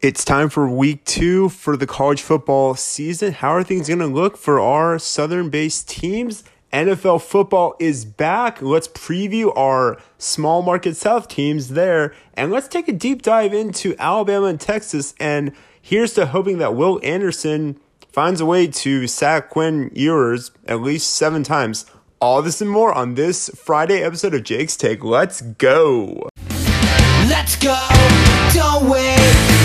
It's time for week two for the college football season. How are things going to look for our southern based teams? NFL football is back. Let's preview our small market South teams there. And let's take a deep dive into Alabama and Texas. And here's to hoping that Will Anderson finds a way to sack Quinn Ewers at least seven times. All this and more on this Friday episode of Jake's Take. Let's go. Let's go, don't wait.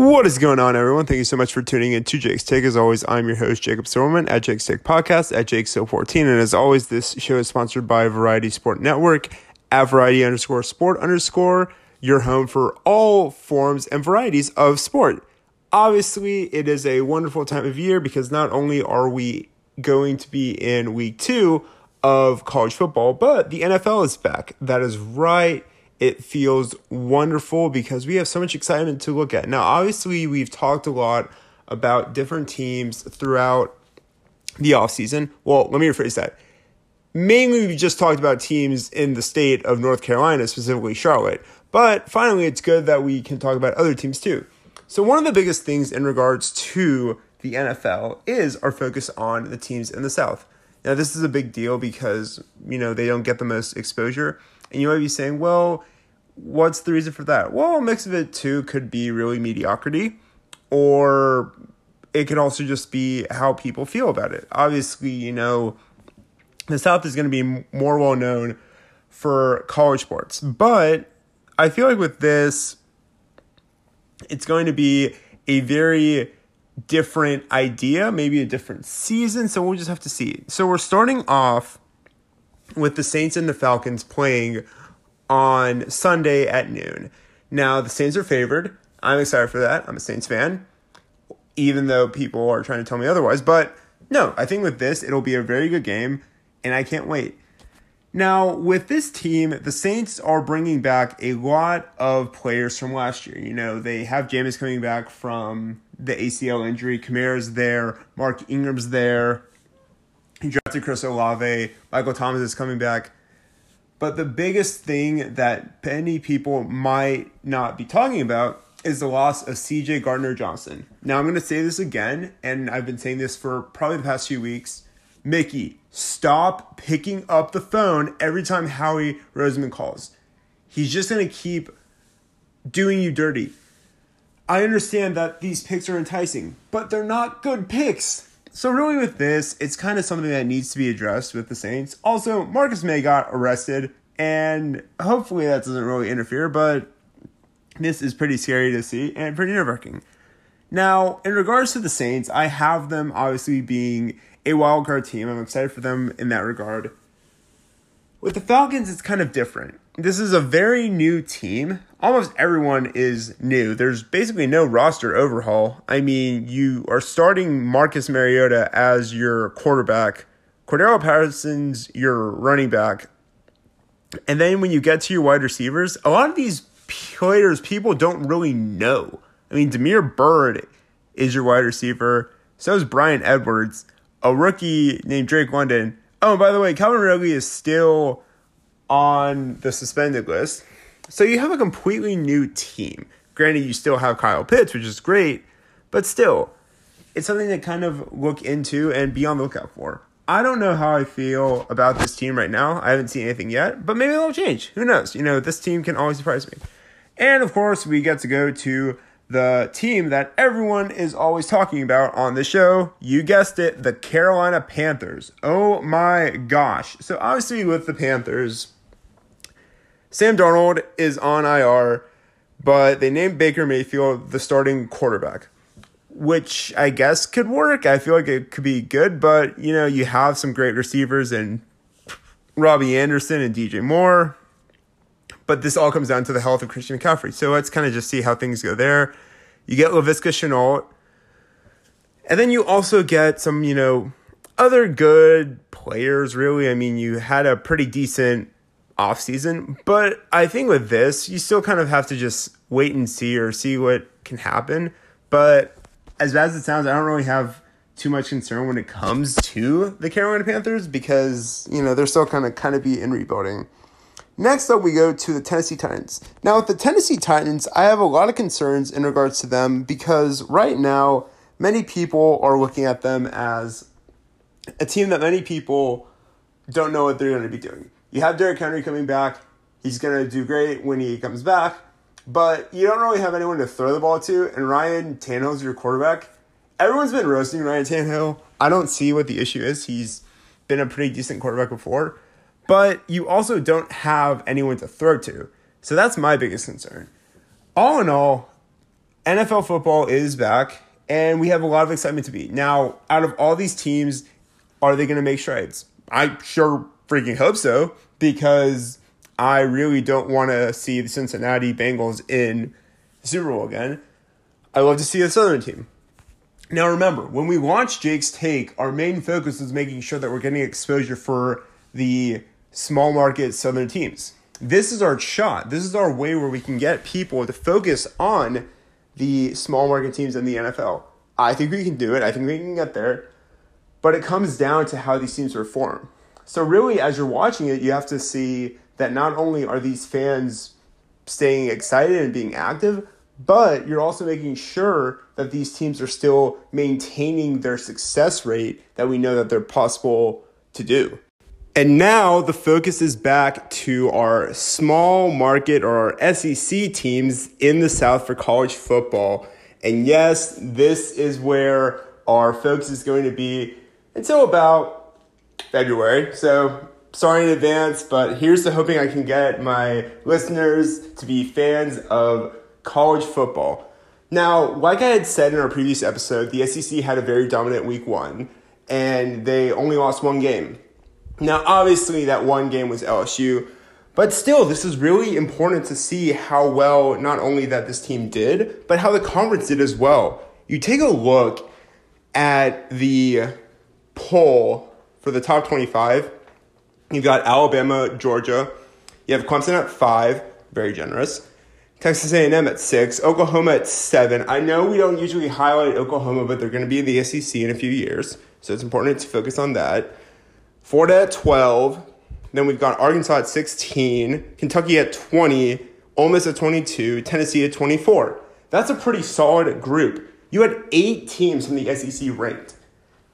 What is going on, everyone? Thank you so much for tuning in to Jake's Take. As always, I'm your host, Jacob Silverman at Jake's Take Podcast at Jake 14 And as always, this show is sponsored by Variety Sport Network at Variety underscore sport underscore, your home for all forms and varieties of sport. Obviously, it is a wonderful time of year because not only are we going to be in week two of college football, but the NFL is back. That is right. It feels wonderful because we have so much excitement to look at. Now, obviously, we've talked a lot about different teams throughout the offseason. Well, let me rephrase that. Mainly, we just talked about teams in the state of North Carolina, specifically Charlotte. But finally, it's good that we can talk about other teams too. So, one of the biggest things in regards to the NFL is our focus on the teams in the South. Now, this is a big deal because, you know, they don't get the most exposure. And you might be saying, well, what's the reason for that? Well, a mix of it too could be really mediocrity, or it could also just be how people feel about it. Obviously, you know, the South is going to be more well known for college sports, but I feel like with this, it's going to be a very different idea, maybe a different season. So we'll just have to see. So we're starting off with the Saints and the Falcons playing on Sunday at noon. Now, the Saints are favored. I'm excited for that. I'm a Saints fan, even though people are trying to tell me otherwise. But no, I think with this, it'll be a very good game, and I can't wait. Now, with this team, the Saints are bringing back a lot of players from last year. You know, they have Jameis coming back from the ACL injury. Kamara's there. Mark Ingram's there. He drafted Chris Olave. Michael Thomas is coming back. But the biggest thing that many people might not be talking about is the loss of CJ Gardner Johnson. Now, I'm going to say this again, and I've been saying this for probably the past few weeks. Mickey, stop picking up the phone every time Howie Roseman calls. He's just going to keep doing you dirty. I understand that these picks are enticing, but they're not good picks. So really with this, it's kind of something that needs to be addressed with the Saints. Also, Marcus Maye got arrested, and hopefully that doesn't really interfere, but this is pretty scary to see and pretty nerve-wracking. Now, in regards to the Saints, I have them obviously being a wild card team. I'm excited for them in that regard. With the Falcons, it's kind of different. This is a very new team. Almost everyone is new. There's basically no roster overhaul. I mean, you are starting Marcus Mariota as your quarterback, Cordarrelle Patterson's your running back. And then when you get to your wide receivers, a lot of these players people don't really know. I mean, Damiere Byrd is your wide receiver. So is Bryan Edwards, a rookie named Drake London. Oh, by the way, Calvin Ridley is still on the suspended list. So you have a completely new team. Granted, you still have Kyle Pitts, which is great, but still, it's something to kind of look into and be on the lookout for. I don't know how I feel about this team right now. I haven't seen anything yet, but maybe it'll change. Who knows? You know, this team can always surprise me. And of course, we get to go to the team that everyone is always talking about on the show. You guessed it, the Carolina Panthers. Oh my gosh. So, obviously, with the Panthers, Sam Darnold is on IR, but they named Baker Mayfield the starting quarterback, which I guess could work. I feel like it could be good, but you know, you have some great receivers and Robby Anderson and DJ Moore. But this all comes down to the health of Christian McCaffrey. So let's kind of just see how things go there. You get Laviska Shenault. And then you also get some, you know, other good players, really. I mean, you had a pretty decent offseason, but I think with this, you still kind of have to just wait and see or see what can happen. But as bad as it sounds, I don't really have too much concern when it comes to the Carolina Panthers because, you know, they're still kind of kind of be in rebuilding. Next up, we go to the Tennessee Titans. Now, with the Tennessee Titans, I have a lot of concerns in regards to them because right now, many people are looking at them as a team that many people don't know what they're going to be doing. You have Derrick Henry coming back. He's going to do great when he comes back, but you don't really have anyone to throw the ball to, and Ryan Tannehill's your quarterback. Everyone's been roasting Ryan Tannehill. I don't see what the issue is. He's been a pretty decent quarterback before but you also don't have anyone to throw to. So that's my biggest concern. All in all, NFL football is back, and we have a lot of excitement to be. Now, out of all these teams, are they going to make strides? I sure freaking hope so, because I really don't want to see the Cincinnati Bengals in the Super Bowl again. I love to see a Southern team. Now, remember, when we launched Jake's Take, our main focus was making sure that we're getting exposure for the small market Southern teams. This is our shot. This is our way where we can get people to focus on the small market teams in the NFL. I think we can do it. I think we can get there. But it comes down to how these teams perform. So, really, as you're watching it, you have to see that not only are these fans staying excited and being active, but you're also making sure that these teams are still maintaining their success rate that we know that they're possible to do. And now the focus is back to our small market or our SEC teams in the South for college football. And yes, this is where our focus is going to be until about February. So sorry in advance, but here's the hoping I can get my listeners to be fans of college football. Now, like I had said in our previous episode, the SEC had a very dominant week one, and they only lost one game. Now, obviously, that one game was LSU, but still, this is really important to see how well not only that this team did, but how the conference did as well. You take a look at the poll for the top 25. You've got Alabama, Georgia. You have Clemson at five, very generous. Texas A&M at six, Oklahoma at seven. I know we don't usually highlight Oklahoma, but they're going to be in the SEC in a few years, so it's important to focus on that. Florida at 12. Then we've got Arkansas at 16, Kentucky at 20, Ole Miss at 22, Tennessee at 24. That's a pretty solid group. You had eight teams from the SEC ranked.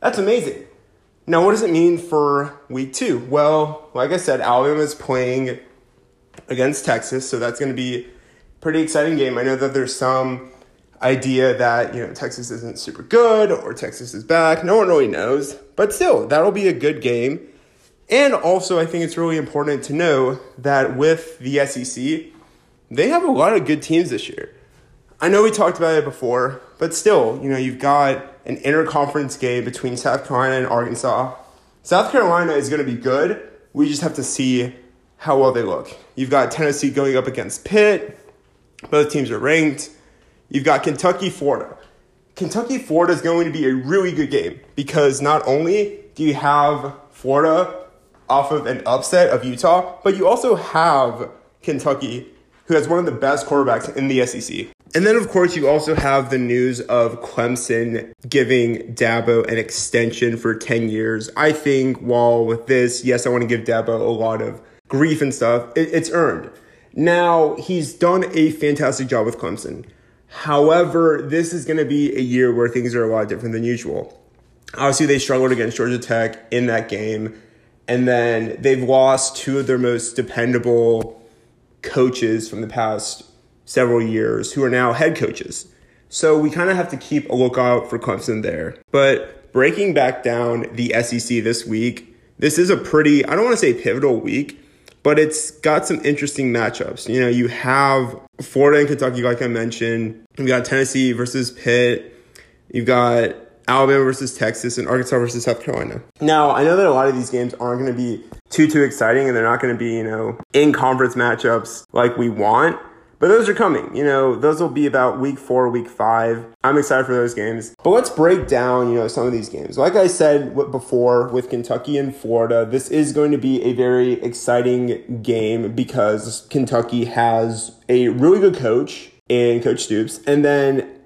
That's amazing. Now, what does it mean for week two? Well, like I said, Alabama is playing against Texas, so that's going to be a pretty exciting game. I know that there's some idea that you know Texas isn't super good or Texas is back. No one really knows, but still, that'll be a good game. And also, I think it's really important to know that with the SEC, they have a lot of good teams this year. I know we talked about it before, but still, you know, you've got an interconference game between South Carolina and Arkansas. South Carolina is going to be good. We just have to see how well they look. You've got Tennessee going up against Pitt. Both teams are ranked. You've got Kentucky, Florida. Kentucky, Florida is going to be a really good game because not only do you have Florida off of an upset of Utah, but you also have Kentucky, who has one of the best quarterbacks in the SEC. And then, of course, you also have the news of Clemson giving Dabo an extension for 10 years. I think while with this, yes, I want to give Dabo a lot of grief and stuff, it, it's earned. Now, he's done a fantastic job with Clemson. However, this is going to be a year where things are a lot different than usual. Obviously, they struggled against Georgia Tech in that game, and then they've lost two of their most dependable coaches from the past several years who are now head coaches. So we kind of have to keep a lookout for Clemson there. But breaking back down the SEC this week, this is a pretty, I don't want to say pivotal week, but it's got some interesting matchups. You know, you have Florida and Kentucky, like I mentioned. You've got Tennessee versus Pitt. You've got Alabama versus Texas and Arkansas versus South Carolina. Now, I know that a lot of these games aren't going to be too, too exciting and they're not going to be, you know, in conference matchups like we want. But those are coming. You know, those will be about week four, week five. I'm excited for those games. But let's break down, you know, some of these games. Like I said before with Kentucky and Florida, this is going to be a very exciting game because Kentucky has a really good coach in Coach Stoops. And then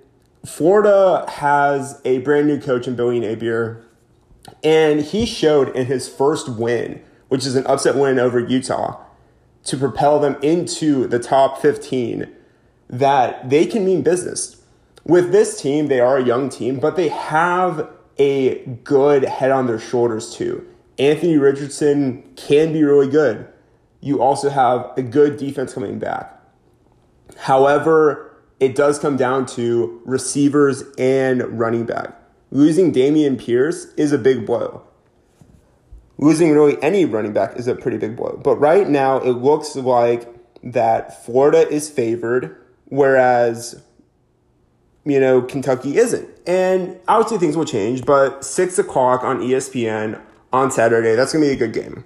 Florida has a brand new coach in Billy Napier, and he showed in his first win, which is an upset win over Utah, to propel them into the top 15, that they can mean business. With this team, they are a young team, but they have a good head on their shoulders too. Anthony Richardson can be really good. You also have a good defense coming back. However, it does come down to receivers and running back. Losing Dameon Pierce is a big blow. Losing really any running back is a pretty big blow. But right now, it looks like that Florida is favored, whereas you know, Kentucky isn't. And obviously things will change, but six o'clock on ESPN on Saturday, that's gonna be a good game.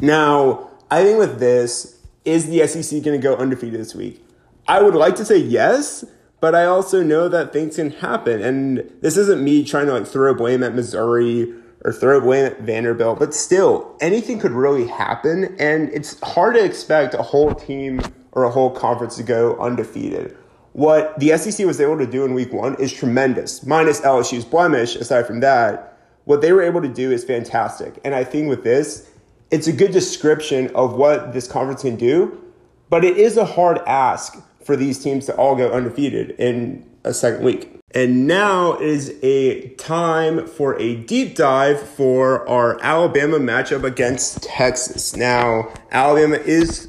Now, I think with this, is the SEC gonna go undefeated this week? I would like to say yes, but I also know that things can happen. And this isn't me trying to like throw blame at Missouri or throw at Vanderbilt, but still, anything could really happen. And it's hard to expect a whole team or a whole conference to go undefeated what the SEC was able to do in week one is tremendous, minus LSU's blemish. Aside from that, what they were able to do is fantastic. And I think with this, it's a good description of what this conference can do, but it is a hard ask for these teams to all go undefeated in a second week. And now is a time for a deep dive for our Alabama matchup against Texas. Now, Alabama is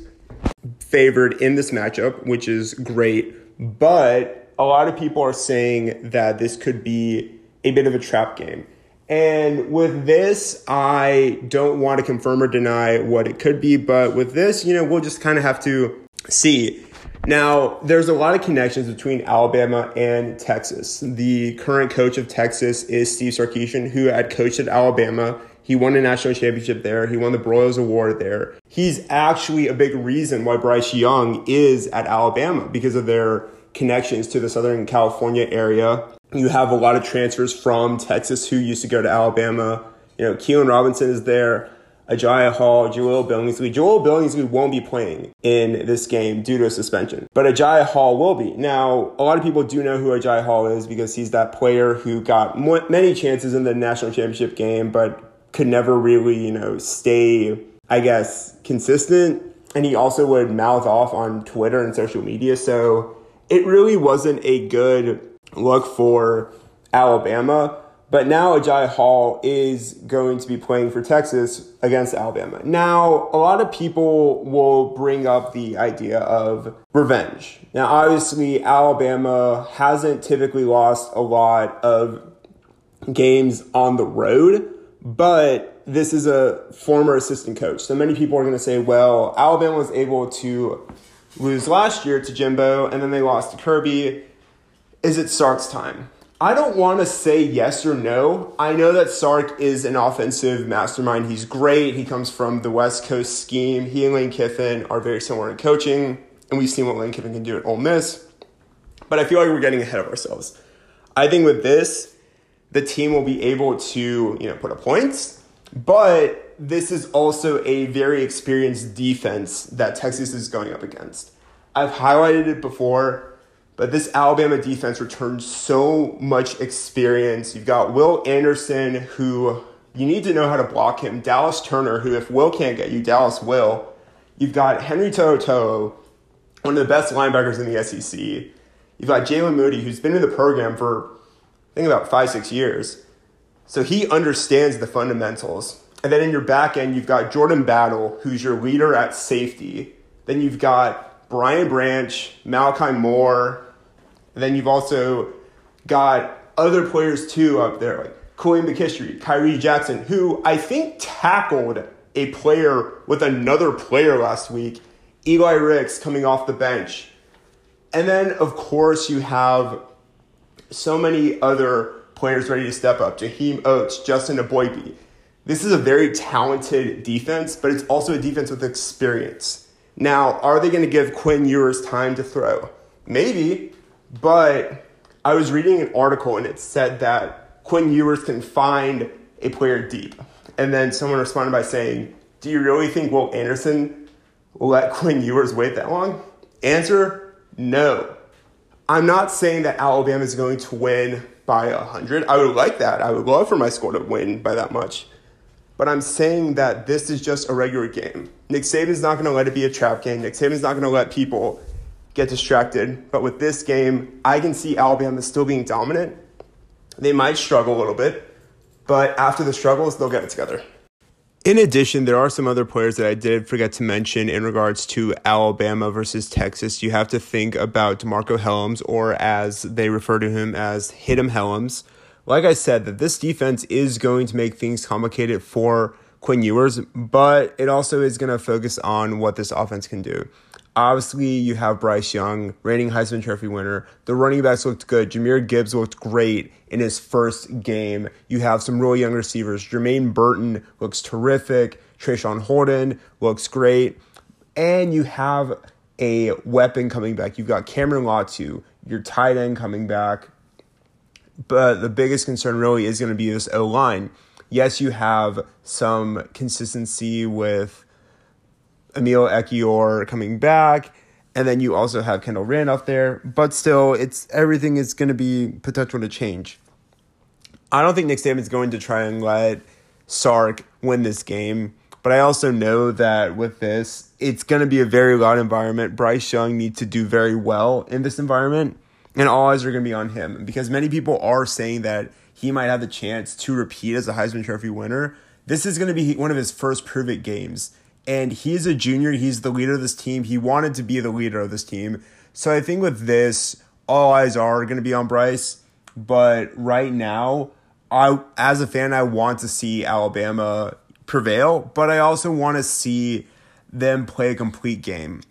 favored in this matchup, which is great. But a lot of people are saying that this could be a bit of a trap game. And with this, I don't want to confirm or deny what it could be, but with this, you know, we'll just kind of have to see. Now, there's a lot of connections between Alabama and Texas. The current coach of Texas is Steve Sarkisian, who had coached at Alabama. He won a national championship there. He won the Broyles Award there. He's actually a big reason why Bryce Young is at Alabama because of their connections to the Southern California area. You have a lot of transfers from Texas who used to go to Alabama. You know, Keilan Robinson is there. Agiye Hall, Jahleel Billingsley. Jahleel Billingsley won't be playing in this game due to a suspension, but Agiye Hall will be. Now, a lot of people do know who Agiye Hall is because he's that player who got many chances in the national championship game, but could never really, you know, stay, I guess, consistent. And he also would mouth off on Twitter and social media. So it really wasn't a good look for Alabama. But now Agiye Hall is going to be playing for Texas against Alabama. Now, a lot of people will bring up the idea of revenge. Now, obviously, Alabama hasn't typically lost a lot of games on the road, but this is a former assistant coach. So many people are going to say, well, Alabama was able to lose last year to Jimbo and then they lost to Kirby. Is it Sark's time? I don't want to say yes or no. I know that Sark is an offensive mastermind. He's great. He comes from the West Coast scheme. He and Lane Kiffin are very similar in coaching, and we've seen what Lane Kiffin can do at Ole Miss. But I feel like we're getting ahead of ourselves. I think with this, the team will be able to, you know, put up points, but this is also a very experienced defense that Texas is going up against. I've highlighted it before, but this Alabama defense returns so much experience. You've got Will Anderson, who you need to know how to block him. Dallas Turner, who if Will can't get you, Dallas will. You've got Henry To'oTo'o, one of the best linebackers in the SEC. You've got Jaylen Moody, who's been in the program for I think about five, six years. So he understands the fundamentals. And then in your back end, you've got Jordan Battle, who's your leader at safety. Then you've got Brian Branch, Malachi Moore. And then you've also got other players too up there, like Korean McKinstry, Khyree Jackson, who I think tackled a player with another player last week, Eli Ricks coming off the bench. And then, of course, you have so many other players ready to step up. Jaheim Oatis, Justin Eboigbe. This is a very talented defense, but it's also a defense with experience. Now, are they going to give Quinn Ewers time to throw? Maybe, but I was reading an article and it said that Quinn Ewers can find a player deep. And then someone responded by saying, Do you really think Will Anderson will let Quinn Ewers wait that long? Answer no. I'm not saying that Alabama is going to win by 100. I would like that. I would love for my score to win by that much. But I'm saying that this is just a regular game. Nick Saban's not going to let it be a trap game. Nick Saban's not going to let people get distracted. But with this game, I can see Alabama still being dominant. They might struggle a little bit, but after the struggles, they'll get it together. In addition, there are some other players that I did forget to mention in regards to Alabama versus Texas. You have to think about DeMarcco Hellams, or as they refer to him as Hit'em Hellams. Like I said, that this defense is going to make things complicated for Quinn Ewers, but it also is going to focus on what this offense can do. Obviously, you have Bryce Young, reigning Heisman Trophy winner. The running backs looked good. Jahmyr Gibbs looked great in his first game. You have some really young receivers. Jermaine Burton looks terrific. Traeshon Holden looks great. And you have a weapon coming back. You've got Cameron Latu, your tight end coming back. But the biggest concern really is going to be this O line. Yes, you have some consistency with Emil Ekiyor coming back, and then you also have Kendall Randolph there. But still, it's everything is going to be potential to change. I don't think Nick Saban's going to try and let Sark win this game, but I also know that with this, it's going to be a very loud environment. Bryce Young needs to do very well in this environment, and all eyes are going to be on him because many people are saying that he might have the chance to repeat as a Heisman Trophy winner. This is going to be one of his first prove it games and he's a junior. He's the leader of this team. He wanted to be the leader of this team. So I think with this, all eyes are going to be on Bryce. But right now, I as a fan, I want to see Alabama prevail, but I also want to see them play a complete game.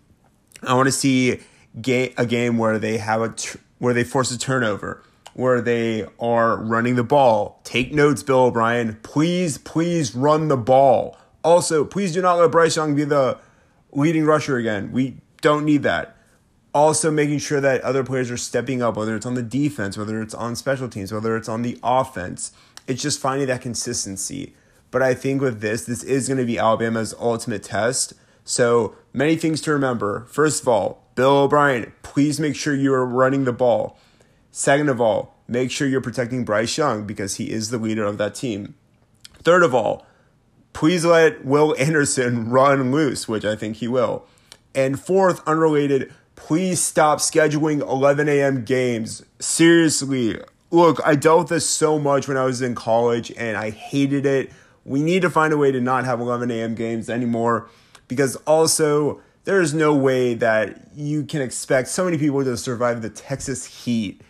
I want to see a game where they have a where they force a turnover, where they are running the ball. Take notes, Bill O'Brien. Please, please run the ball. Also, please do not let Bryce Young be the leading rusher again. We don't need that. Also, making sure that other players are stepping up, whether it's on the defense, whether it's on special teams, whether it's on the offense. It's just finding that consistency. But I think with this, this is going to be Alabama's ultimate test. So many things to remember. First of all, Bill O'Brien, please make sure you are running the ball. Second of all, make sure you're protecting Bryce Young because he is the leader of that team. Third of all, please let Will Anderson run loose, which I think he will. And fourth, unrelated, please stop scheduling 11 a.m. games. Seriously, look, I dealt with this so much when I was in college and I hated it. We need to find a way to not have 11 a.m. games anymore because also there is no way that you can expect so many people to survive the Texas heat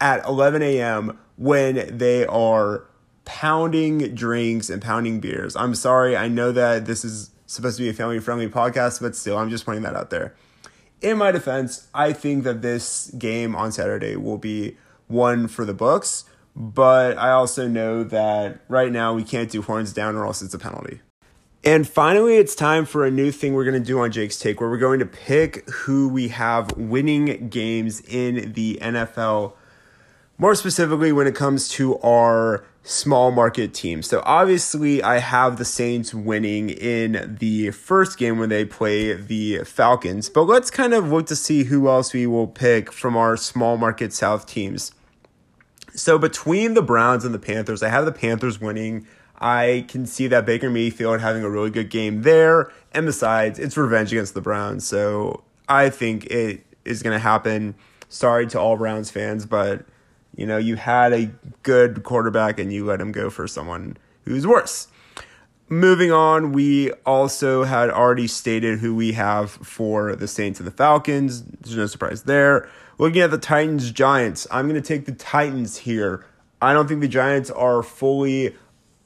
at 11 a.m. when they are pounding drinks and pounding beers. I'm sorry, I know that this is supposed to be a family friendly podcast, but still, I'm just pointing that out there. In my defense, I think that this game on Saturday will be one for the books, but I also know that right now we can't do horns down or else it's a penalty. And finally, it's time for a new thing we're going to do on Jake's Take, where we're going to pick who we have winning games in the NFL. More specifically, when it comes to our small market teams. So obviously, I have the Saints winning in the first game when they play the Falcons. But let's kind of look to see who else we will pick from our small market South teams. So between the Browns and the Panthers, I have the Panthers winning. I can see that Baker Mayfield having a really good game there. And besides, it's revenge against the Browns. So I think it is going to happen. Sorry to all Browns fans, but you know, you had a good quarterback and you let him go for someone who's worse. Moving on, we also had already stated who we have for the Saints and the Falcons. There's no surprise there. Looking at the Titans Giants, I'm going to take the Titans here. I don't think the Giants are fully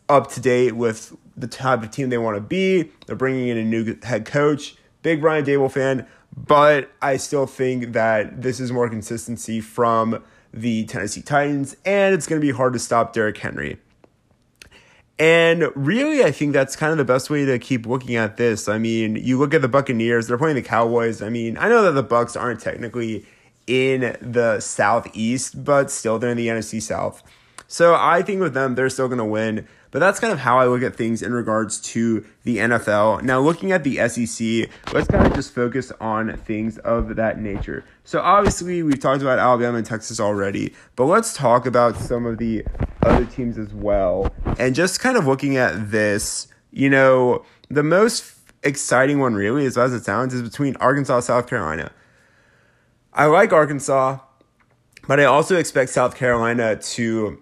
up to date with the type of team they want to be. They're bringing in a new head coach. Big Brian Daboll fan, but I still think that this is more consistency from the Tennessee Titans, and it's going to be hard to stop Derrick Henry. And really, I think that's kind of the best way to keep looking at this. I mean, you look at the Buccaneers, they're playing the Cowboys. I mean, I know that the Bucks aren't technically in the Southeast, but still they're in the NFC South. So I think with them, they're still going to win. But that's kind of how I look at things in regards to the NFL. Now, looking at the SEC, let's kind of just focus on things of that nature. So, obviously, we've talked about Alabama and Texas already, but let's talk about some of the other teams as well. And just kind of looking at this, you know, the most exciting one, really, as as it sounds, is between Arkansas and South Carolina. I like Arkansas, but I also expect South Carolina to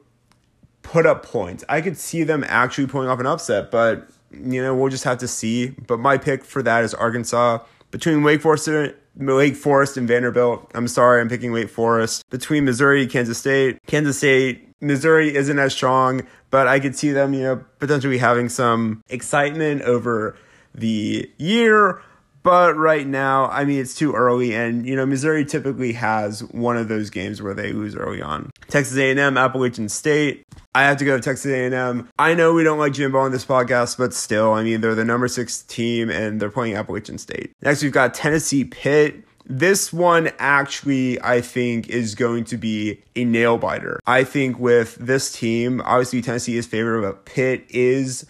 put up points. I could see them actually pulling off an upset, but you know, we'll just have to see. But my pick for that is Arkansas. Between Wake Forest and Wake Forest and Vanderbilt. I'm sorry, I'm picking Wake Forest. Between Missouri, Kansas State. Kansas State, Missouri isn't as strong, but I could see them, you know, potentially having some excitement over the year. But right now, I mean, it's too early, and you know, Missouri typically has one of those games where they lose early on. Texas A&M, Appalachian State. I have to go to Texas A&M. I know we don't like Jimbo on this podcast, but still, I mean, they're the number six team, and they're playing Appalachian State. Next, we've got Tennessee Pitt. This one actually, I think, is going to be a nail biter. I think with this team, obviously Tennessee is favored, but Pitt is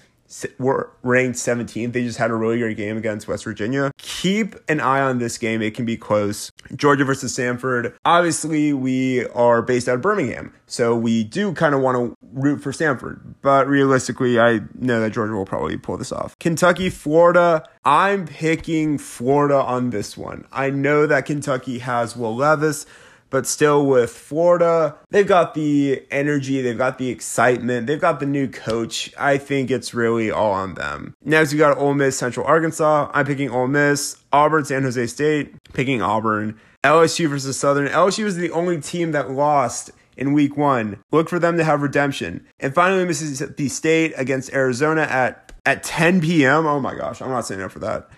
were ranked 17th. They just had a really great game against West Virginia. Keep an eye on this game. It can be close. Georgia versus Samford. Obviously, we are based out of Birmingham, so we do kind of want to root for Samford. But realistically, I know that Georgia will probably pull this off. Kentucky, Florida. I'm picking Florida on this one. I know that Kentucky has Will Levis but still with Florida, they've got the energy, they've got the excitement, they've got the new coach. I think it's really all on them. Next, we got Ole Miss, Central Arkansas. I'm picking Ole Miss. Auburn, San Jose State, picking Auburn. LSU versus Southern. LSU is the only team that lost in week one. Look for them to have redemption. And finally, Mississippi State against Arizona at, at 10 p.m. Oh my gosh, I'm not saying up for that.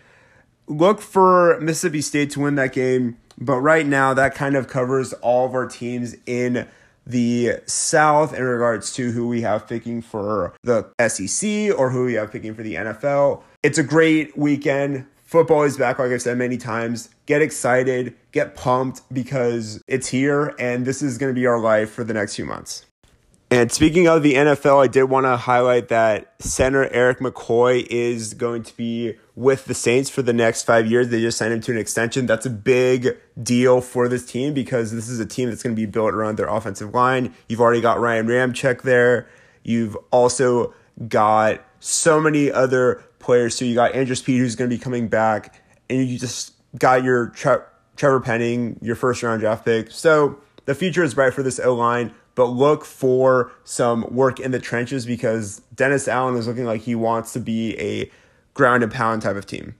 Look for Mississippi State to win that game. But right now, that kind of covers all of our teams in the South in regards to who we have picking for the SEC or who we have picking for the NFL. It's a great weekend. Football is back, like I've said many times. Get excited, get pumped because it's here and this is going to be our life for the next few months. And speaking of the NFL, I did want to highlight that center Erik McCoy is going to be with the Saints for the next five years. They just signed him to an extension. That's a big deal for this team because this is a team that's going to be built around their offensive line. You've already got Ryan Ramczyk there. You've also got so many other players. So you got Andrus Peat who's going to be coming back, and you just got your Tre- Trevor Penning, your first round draft pick. So the future is bright for this O line but look for some work in the trenches because Dennis Allen is looking like he wants to be a ground and pound type of team.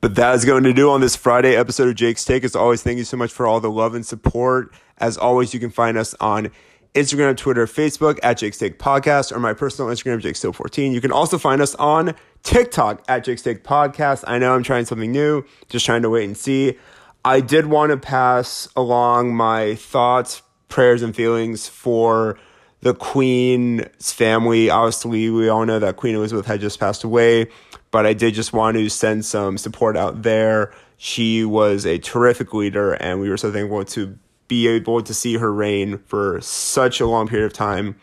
But that is going to do on this Friday episode of Jake's Take. As always, thank you so much for all the love and support. As always, you can find us on Instagram, Twitter, Facebook at Jake's Take Podcast, or my personal Instagram, Jake Still 14 You can also find us on TikTok at Jake's Take Podcast. I know I'm trying something new, just trying to wait and see. I did want to pass along my thoughts, prayers and feelings for the Queen's family. Obviously, we all know that Queen Elizabeth had just passed away, but I did just want to send some support out there. She was a terrific leader, and we were so thankful to be able to see her reign for such a long period of time.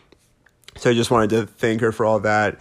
So I just wanted to thank her for all that.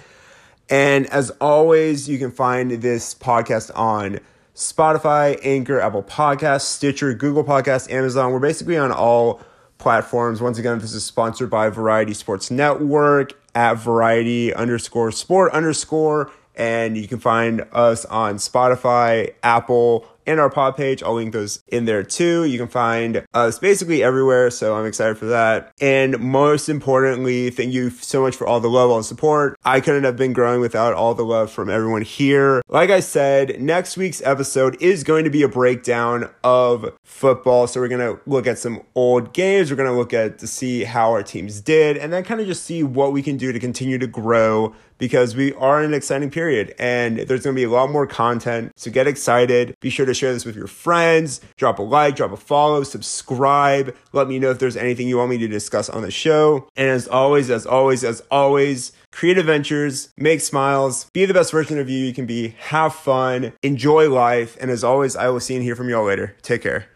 And as always, you can find this podcast on Spotify, Anchor, Apple Podcasts, Stitcher, Google Podcasts, Amazon. We're basically on all platforms. Once again, this is sponsored by Variety Sports Network at Variety underscore sport underscore. And you can find us on Spotify, Apple, and our pod page. I'll link those in there too. You can find us basically everywhere, so I'm excited for that. And most importantly, thank you so much for all the love, all the support. I couldn't have been growing without all the love from everyone here. Like I said, next week's episode is going to be a breakdown of football. So we're going to look at some old games. We're going to look at to see how our teams did and then kind of just see what we can do to continue to grow because we are in an exciting period and there's going to be a lot more content. So get excited. Be sure to share this with your friends. Drop a like, drop a follow, subscribe. Let me know if there's anything you want me to discuss on the show. And as always, as always, as always, create adventures, make smiles, be the best version of you you can be, have fun, enjoy life. And as always, I will see and hear from you all later. Take care.